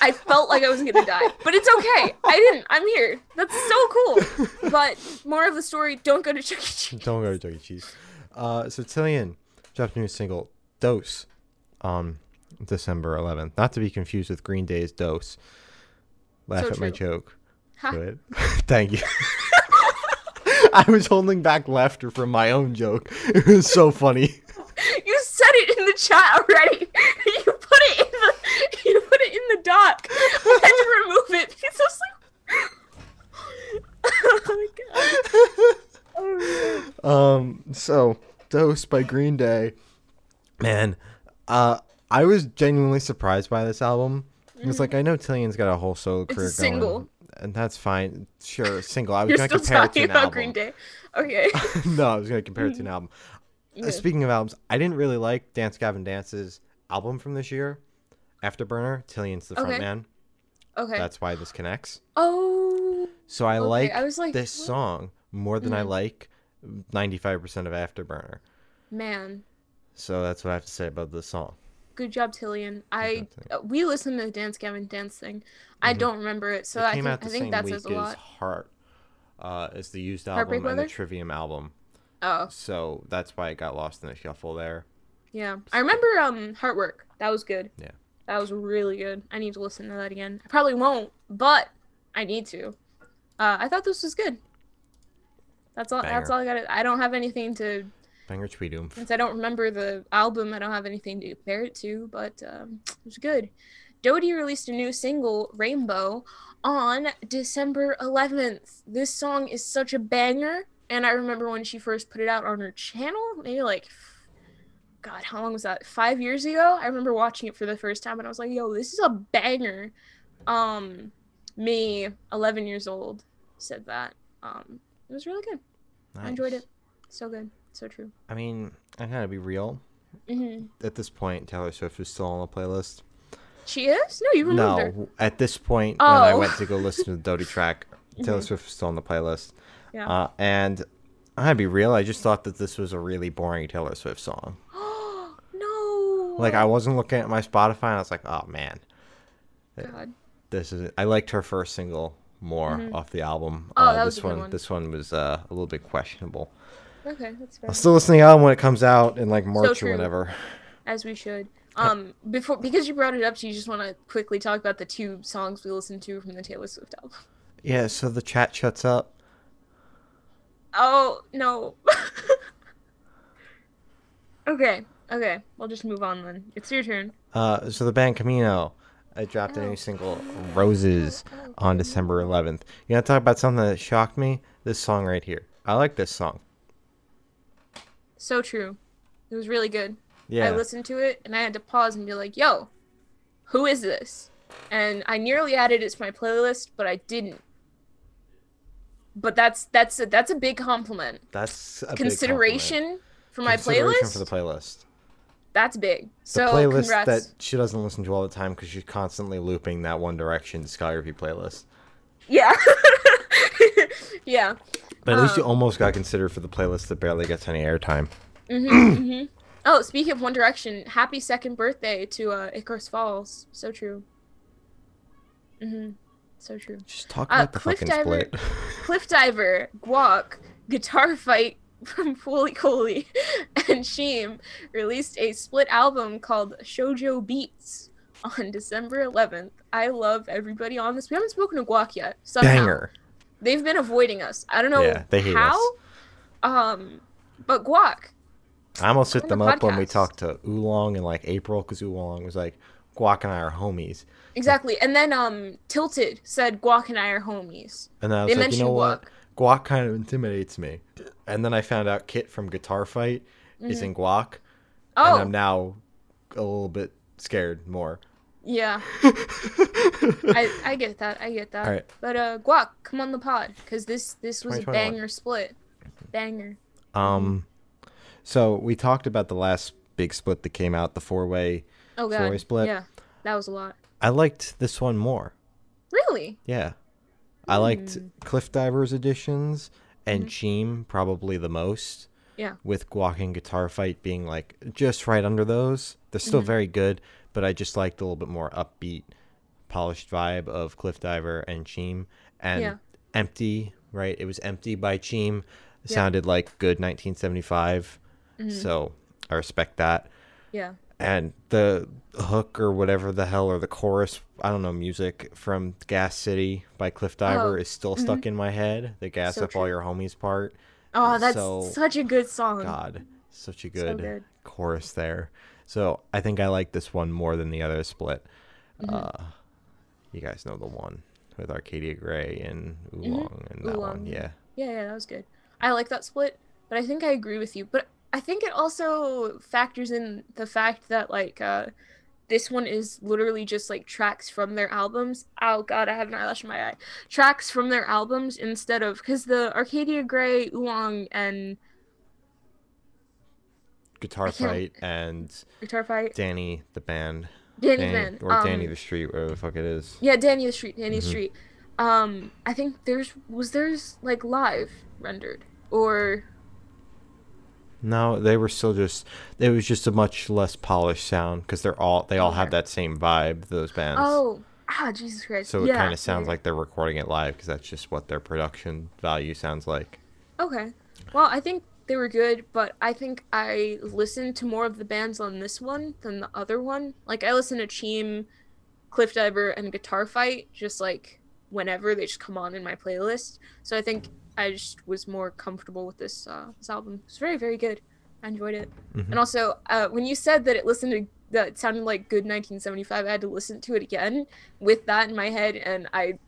I felt like I was gonna die. But it's okay. I didn't. I'm here. That's so cool. But more of the story, don't go to Chuck E. Cheese. Don't go to Chuck E. Cheese. Uh, so Tilian dropped a new single, Dose, on December 11th. Not to be confused with Green Day's Dose. Laugh So at my joke. Ha. Good. Thank you. I was holding back laughter from my own joke. It was so funny. You said it in the chat already. You put it in the you put it in the doc. I had to remove it because I was like Oh my god. Oh. Um, so Dose by Green Day, man, uh, I was genuinely surprised by this album. It's like I know Tilian's got a whole solo Mm-hmm. a career single. going, and that's fine. Sure, single. I was gonna compare it to talking an about album. Green Day. Okay. no, I was gonna compare it to an album. Uh, Yeah. speaking of albums, I didn't really like Dance Gavin Dance's album from this year, Afterburner. Tilian's the front Okay. man. Okay. That's why this connects. oh. So I Okay, like I was like, this what? song more than I Mhm. like 95% of Afterburner. Man. So that's what I have to say about this song. Good job, Tilian. I uh, we listened to the Dance Gavin Dance thing. I Mhm. don't remember it, so it I think I think that says a lot. Heart. Uh, it's the used Heartwork album and the Trivium album. Oh, So that's why it got lost in the shuffle there. yeah. I remember um Heartwork. That was good. Yeah. That was really good. I need to listen to that again. I probably won't, but I need to. Uh, I thought this was good. That's all. That's all I got. I don't have anything to Banger Tweedum. since I don't remember the album. I don't have anything to compare it to, but um, it was good. Dodie released a new single, "Rainbow," on December 11th. This song is such a banger, and I remember when she first put it out on her channel, maybe like, God, how long was that? Five years ago. I remember watching it for the first time, and I was like, "Yo, this is a banger." Um, me, 11 years old, said that. Um, it was really good. I enjoyed it. So good. So true. I mean, I gotta be real. hmm At this point, Taylor Swift is still on the playlist. She is? No, you removed her. No, at this point, when I Oh. went to go listen to the Dodie track, Taylor Mhm. Swift was still on the playlist. Yeah. Uh, and I gotta be real. I just thought that this was a really boring Taylor Swift song. no. Like I wasn't looking at my Spotify, and I was like, oh man, God. this is. I liked her first single more Mhm. off the album. Oh, uh, that was this a good one, one. this one was uh, a little bit questionable. Okay, that's fair. I'll still listen to the album when it comes out in like March or true. whenever. As we should. Um, before because you brought it up, so you just want to quickly talk about the two songs we listened to from the Taylor Swift album? Yeah. So the chat shuts up. Oh no. okay, okay. We'll just move on then. It's your turn. Uh, so the band Camino, I dropped a Oh. new single, Roses, on December 11th. You want to talk about something that shocked me? This song right here. I like this song. So true. It was really good. Yeah. I listened to it and I had to pause and be like, "Yo, who is this?" And I nearly added it to my playlist, but I didn't. But that's that's a, that's a big compliment. That's a big Consideration compliment. for my Consideration playlist. for the playlist. that's big. The So playlist congrats. that she doesn't listen to all the time because she's constantly looping that One Direction discography playlist. Yeah. yeah. But at least you Um, almost got considered for the playlist that barely gets any airtime. hmm hmm Oh, speaking of One Direction, happy second birthday to uh, Icarus Falls. So true. hmm So true. Just talk Uh, about the Cliff fucking Diver- split. Cliff Diver, Guac, Guitar Fight from Foley Coley, and Cheem released a split album called Shoujo Beats on December 11th. I love everybody on this. We haven't spoken to Guac yet. Somehow. Banger. They've been avoiding us. I don't know Yeah, they hate how. us. Um, but Guac. I almost hit them the up when we talked to Oolong in like April because Oolong was like, Guac and I are homies. Exactly. And then um Tilted said Guac and I are homies. And then I They was like, you know mentioned what? Guac kind of intimidates me. And then I found out Kit from Guitar Fight is in Guac. And Oh, I'm now a little bit scared more. Yeah. I I get that. I get that. All right. But uh Guac, come on the pod cuz this this was a banger split. Banger. Um, so we talked about the last big split that came out, the four way. oh, God. four-way split. Yeah. That was a lot. I liked this one more. Really? Yeah. I liked Hmm. Cliff Divers editions and Mhm. Probably the most. Yeah. With Guac and Guitar Fight being like just right under those. They're still Mhm. very good, but I just liked a little bit more upbeat, polished vibe of Cliff Diver and Cheem. And Yeah. Empty, right? It was Empty by Cheem. Yeah. Sounded like good 1975. Mhm. So I respect that. Yeah. And the hook or whatever the hell or the chorus, I don't know, music from Gas City by Cliff Diver Oh, is still stuck in my head. The gas So up all your homies part. Oh, that's So- such a good song. God, such a So good, good. chorus there. So I think I like this one more than the other split. Mm-hmm. Uh, you guys know the one with Arcadia Gray and Oolong and that one. Mm-hmm. Yeah. Yeah, yeah, that was good. I like that split, but I think I agree with you. But I think it also factors in the fact that like uh this one is literally just like tracks from their albums. Oh god, I have an eyelash in my eye. Tracks from their albums instead of because the Arcadia Gray, Oolong, and Guitar Fight and Guitar Fight, Danny the band. Danny, Danny, Van, or um, Danny the Street, whatever the fuck it is. Yeah, Danny the Street, Danny the Mhm. Street. Um, I think there's was there's like live rendered or No, they were still just. It was just a much less polished sound because they're all they all have that same vibe. Those bands. oh ah Jesus Christ. So it yeah, kind of sounds yeah. like they're recording it live because that's just what their production value sounds like. Okay. Well, I think they were good, but I think I listened to more of the bands on this one than the other one. Like I listened to Cheem, Cliff Diver, and Guitar Fight just like whenever they just come on in my playlist. So I think I just was more comfortable with this uh, this album. It's very very good. I enjoyed it. Mhm. And also, uh, when you said that it listened to that it sounded like good 1975, I had to listen to it again with that in my head, and I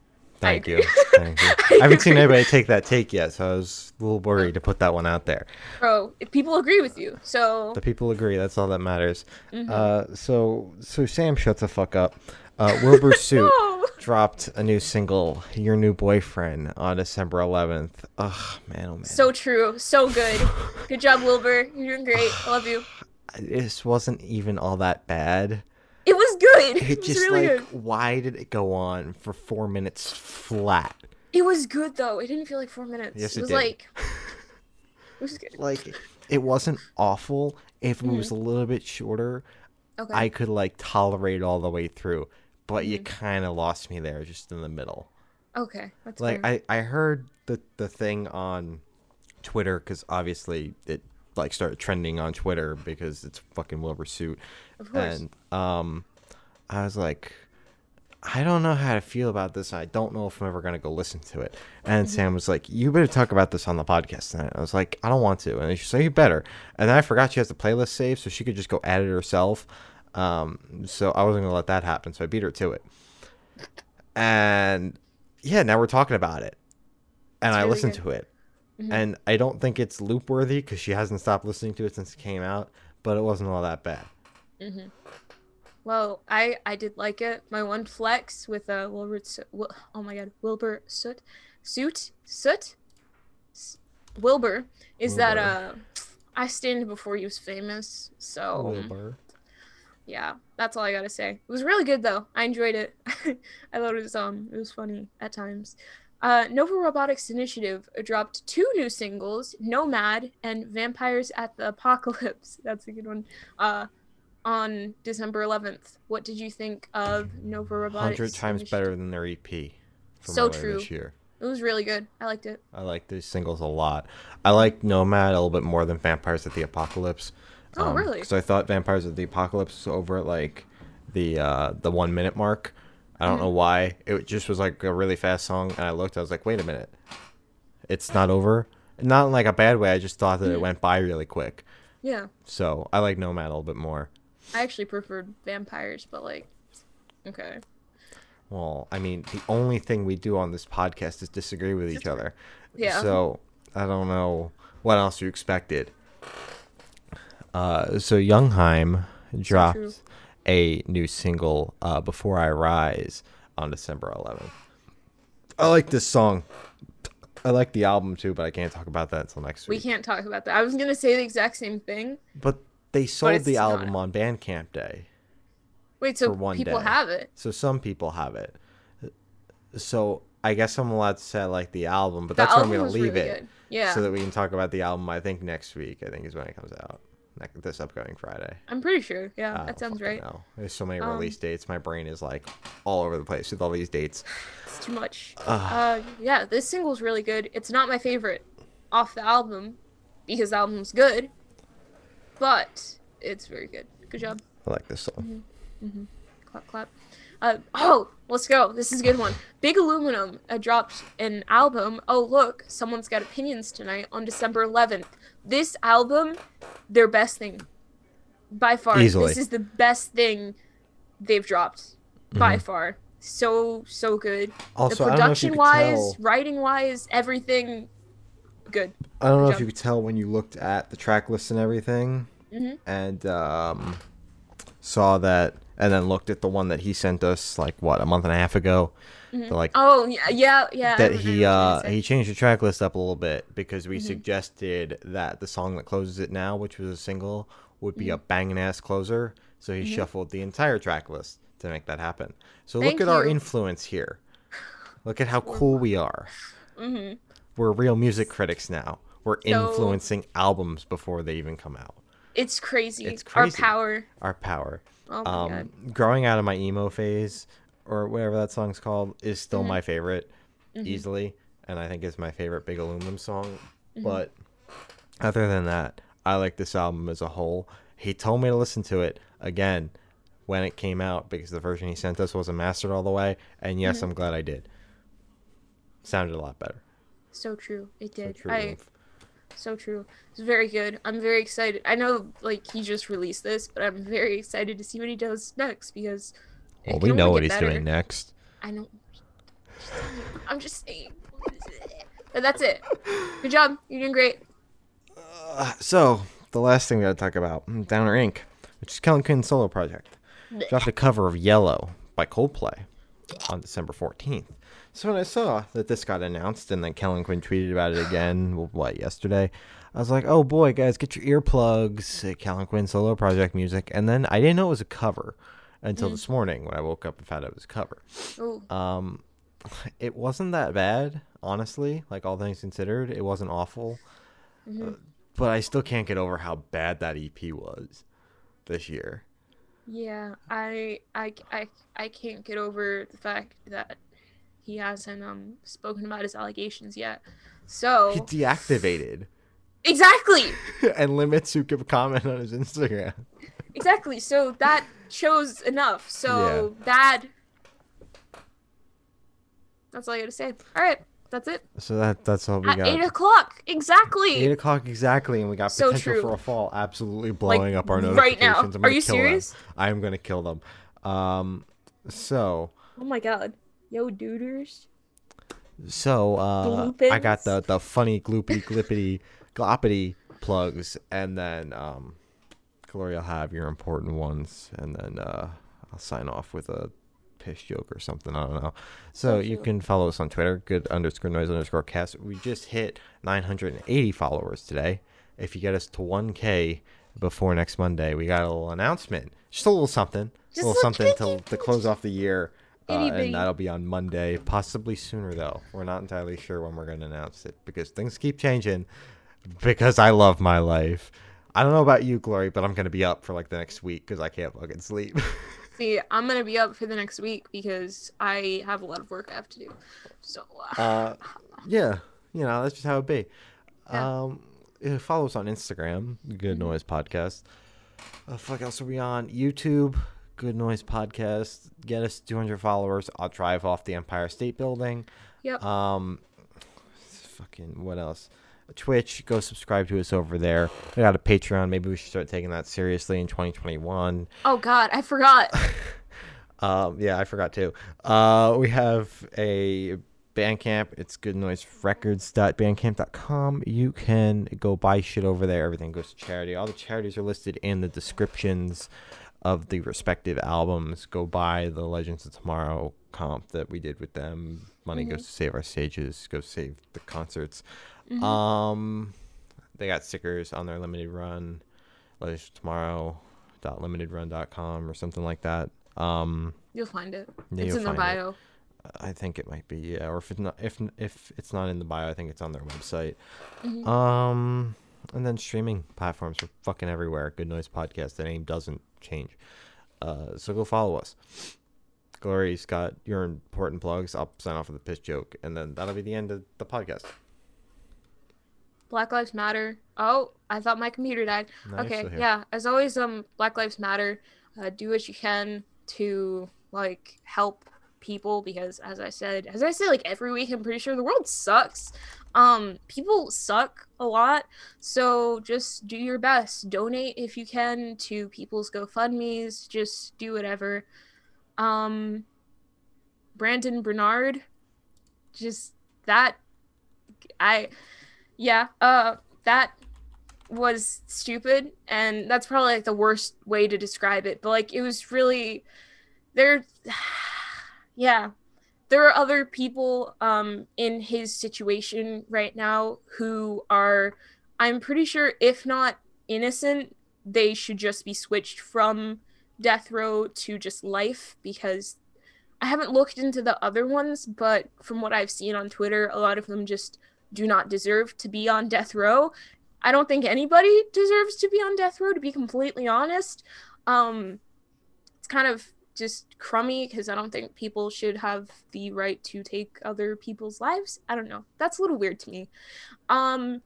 Thank you. Thank you. I haven't seen anybody take that take yet, so I was a little worried to put that one out there. bro, if people agree with you, so The people agree. That's all that matters. Mhm. Uh, so so Sam shuts the fuck up. Uh, Wilbur Soot No! dropped a new single, "Your New Boyfriend," on December 11th. Ugh, man, oh man. So true. So good. Good job, Wilbur. You're doing great. I love you. this wasn't even all that bad. It was good. It, It was just really like, good. why did it go on for four minutes flat? It was good though. It didn't feel like four minutes. Yes, it it was did. like it was good. Like, it wasn't awful. If it was a little bit shorter, Okay. I could like tolerate all the way through. But you Mhm. kind of lost me there, just in the middle. okay. That's like fair. I, I heard the the thing on Twitter because obviously it like started trending on Twitter because it's fucking Wilbur Soot of course. and um I was like I don't know how to feel about this. I don't know if I'm ever gonna go listen to it. And Mm-hmm. Sam was like, "You better talk about this on the podcast." And I was like, "I don't want to." And she's like, "You better." And then I forgot she has the playlist saved, so she could just go add it herself. Um, so I wasn't gonna let that happen. So I beat her to it. And yeah, now we're talking about it. And It's I really listened good. to it, Mhm. and I don't think it's loop worthy because she hasn't stopped listening to it since it came out. But it wasn't all that bad. hmm Well, I I did like it. My one flex with uh Wilbur. Wil- oh my god, Wilbur Soot, Soot, Soot, S- Wilbur is that uh I stand before he was famous. So Wilbur. yeah, that's all I gotta say. It was really good though. I enjoyed it. I thought it was um it was funny at times. Uh, Nova Robotics Initiative dropped two new singles, Nomad and Vampires at the Apocalypse. That's a good one. Uh, on December 11th. What did you think of Nova Robotics? Hundred times Initiative? better than their EP from So earlier this true. year. It was really good. I liked it. I like these singles a lot. I like Nomad a little bit more than Vampires at the Apocalypse. Oh, really? Because I thought Vampires at the Apocalypse was over at like the uh, the one minute mark. I don't Mhm. know why. It just was like a really fast song, and I looked. I was like, wait a minute, it's not over. Not in like a bad way. I just thought that it went by really quick. Yeah. So I like Nomad a little bit more. I actually preferred Vampires, but like, okay. Well, I mean, the only thing we do on this podcast is disagree with each other. Yeah. So I don't know what else you expected. Uh, so Youngheim dropped true. A new single, uh, "Before I Rise," on December 11th. I like this song. I like the album too, but I can't talk about that until next week. We can't talk about that. I was gonna say the exact same thing. But they sold it's the not. album on Bandcamp Day. Wait, so people day. have it? So some people have it. So I guess I'm allowed to say I like the album, but The that's where I'm gonna leave really it, good. Yeah, so that we can talk about the album. I think next week. I think is when it comes out. Like this upcoming Friday. I'm pretty sure. Yeah, I that sounds right. know. There's so many Um, release dates. My brain is like all over the place with all these dates. It's too much. Ugh. Uh, yeah, this single's really good. It's not my favorite off the album because the album's good, but it's very good. Good job. I like this song. Clap, clap. Uh, oh, let's go. This is a good one. Big Aluminum uh, dropped an album. Oh, look, someone's got opinions tonight on December 11th. This album, their best thing. By far. Easily. This is the best thing they've dropped. By far. So, so good. Mm-hmm. Also, the I don't know if you production wise, tell. writing wise, everything good. I don't know Good if you could tell when you looked at the track list and everything, Mhm. and um, saw that, and then looked at the one that he sent us like what a month and a half ago. The, like Oh, yeah, yeah, yeah. That he you uh he changed the track list up a little bit because we Mhm. suggested that the song that closes it now, which was a single, would be a Mm-hmm. banging ass closer. So he Mhm. shuffled the entire track list to make that happen. So Thank look at our influence here. Look at how cool we are. Mhm. We're real music critics now. We're So- influencing albums before they even come out. It's crazy. It's Our power. Our power. Oh my god. Um, growing out of my emo phase, or whatever that song's called, is still Mm-hmm. my favorite, easily, and I think is my favorite Big Aluminum song. Mm-hmm. But Other than that, I like this album as a whole. He told me to listen to it again when it came out because the version he sent us wasn't mastered all the way. And yes, Mm-hmm. I'm glad I did. Sounded a lot better. So true. It So did. true, I. so true. It's very good. I'm very excited. I know like he just released this, but I'm very excited to see what he does next because Well, we know what he's better. doing next. I know. I'm just saying. But that's it. Good job. You're doing great. Uh, so the last thing we gotta talk about, mm, Downer Inc., which is Kellin Quinn's solo project, dropped a cover of "Yellow" by Coldplay on December 14th. So when I saw that this got announced and then Kellin Quinn tweeted about it again, what yesterday, I was like, "Oh boy, guys, get your earplugs!" Kellin Quinn solo project music, and then I didn't know it was a cover until this morning when I woke up and found out it was a cover. Um, it wasn't that bad, honestly. Like all things considered, it wasn't awful. Uh, but I still can't get over how bad that EP was this year. yeah. I, I, I, I can't get over the fact that he hasn't um spoken about his allegations yet. So He deactivated exactly, and limits who could comment on his Instagram. exactly. So that shows enough. So that. That's all I gotta say. All right, that's it. So that that's all we At got. eight o'clock, exactly. Eight o'clock exactly, and we got So potential true. for a fall, absolutely blowing up our right notifications. now. I'm Are you serious? I am gonna kill them. Um, so Oh my god. Yo, duders. So uh, I got the the funny gloopy glippity gloppity plugs, and then um, Gloria will have your important ones, and then uh, I'll sign off with a piss joke or something. I don't know. So you can follow us on Twitter, good underscore noise underscore cast. We just hit 980 followers today. If you get us to 1K before next Monday, we got a little announcement, just a little something, Just a little something to to close off the year. Uh, and that'll be on Monday, possibly sooner though. We're not entirely sure when we're going to announce it because things keep changing. Because I love my life. I don't know about you, Glory, but I'm going to be up for like the next week because I can't fucking sleep. See, I'm gonna be up for the next week because I have a lot of work I have to do. So, uh, uh, yeah, you know that's just how it be. Yeah. Um, follow us on Instagram, Good Mhm. Noise Podcast. Uh, fuck else are we on YouTube? Good Noise Podcast. Get us 200 followers. I'll drive off the Empire State Building. yep. Um, fucking what else? Twitch. Go subscribe to us over there. We got a Patreon. Maybe we should start taking that seriously in 2021. oh God, I forgot. Um, yeah, I forgot too. Uh, we have a Bandcamp. It's goodnoiserecords.bandcamp.com. You can go buy shit over there. Everything goes to charity. All the charities are listed in the descriptions of the respective albums. Go buy the Legends of Tomorrow comp that we did with them. Money goes to save our stages. Go save the concerts. Mhm. Um, they got stickers on their limited run. Legends of Tomorrow. Dot limitedrun.com or something like that. Um, You'll find it. yeah, it's in the find it. bio. I think it might be yeah, or if it's not if if it's not in the bio, I think it's on their website. Mhm. Um, and then streaming platforms are fucking everywhere. Good Noise Podcast. The name doesn't change. Uh, so go follow us. Glory, Scott, your important plugs. I'll sign off with a piss joke, and then that'll be the end of the podcast. Black Lives Matter. Oh, I thought my computer died. No, okay, yeah. As always, um, Black Lives Matter. Uh, do what you can to like help people because, as I said, as I say like every week, I'm pretty sure the world sucks. Um, people suck a lot, so just do your best. Donate if you can to people's GoFundmes. Just do whatever. Um, Brandon Bernard, just that. I, yeah. Uh, that was stupid and that's probably like the worst way to describe it but like it was really there yeah there are other people um in his situation right now who are i'm pretty sure if not innocent they should just be switched from death row to just life because i haven't looked into the other ones but from what i've seen on twitter a lot of them just do not deserve to be on death row I don't think anybody deserves to be on death row, to be completely honest. Um, it's kind of just crummy because I don't think people should have the right to take other people's lives. I don't know. That's a little weird to me. Um,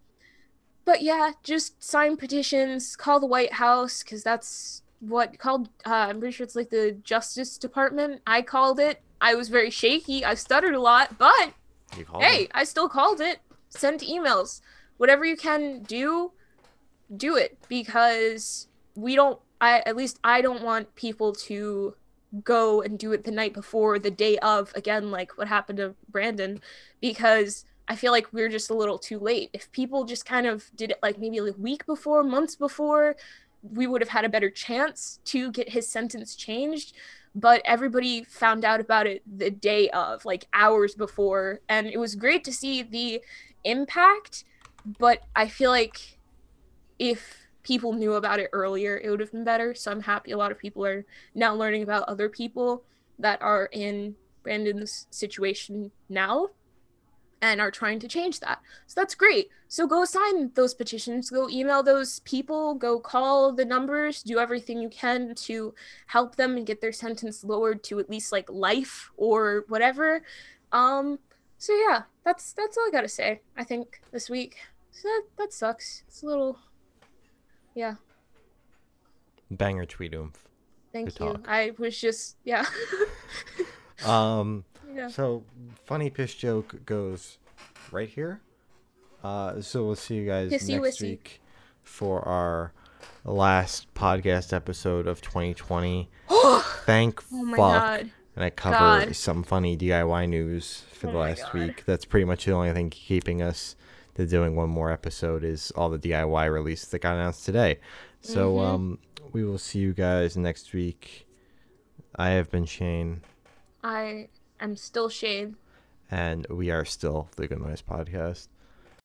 but yeah, just sign petitions, call the White House because that's what called. Uh, I'm pretty sure it's like the Justice Department. I called it. I was very shaky. I stuttered a lot, but hey, it. I still called it. Sent emails. Whatever you can do, do it because we don't. I at least I don't want people to go and do it the night before, the day of. Again, like what happened to Brandon, because I feel like we're just a little too late. If people just kind of did it like maybe a week before, months before, we would have had a better chance to get his sentence changed. But everybody found out about it the day of, like hours before. And it was great to see the impact. But I feel like if people knew about it earlier, it would have been better. So I'm happy a lot of people are now learning about other people that are in Brandon's situation now and are trying to change that. So that's great. So go sign those petitions, go email those people, go call the numbers, do everything you can to help them and get their sentence lowered to at least like life or whatever. Um so yeah, that's that's all I got to say. I think this week. So that that sucks. It's a little yeah. Banger tweet oomph. Thank you. Talk. I was just yeah. um yeah. So, funny piss joke goes right here. Uh, so we'll see you guys Pissy next wissy. week for our last podcast episode of 2020. Thank oh fuck. God. And I cover God. some funny DIY news for oh the last week. That's pretty much the only thing keeping us to doing one more episode is all the DIY releases that got announced today. So mm-hmm. um, we will see you guys next week. I have been Shane. I I'm still Shane. And we are still the Good Noise Podcast.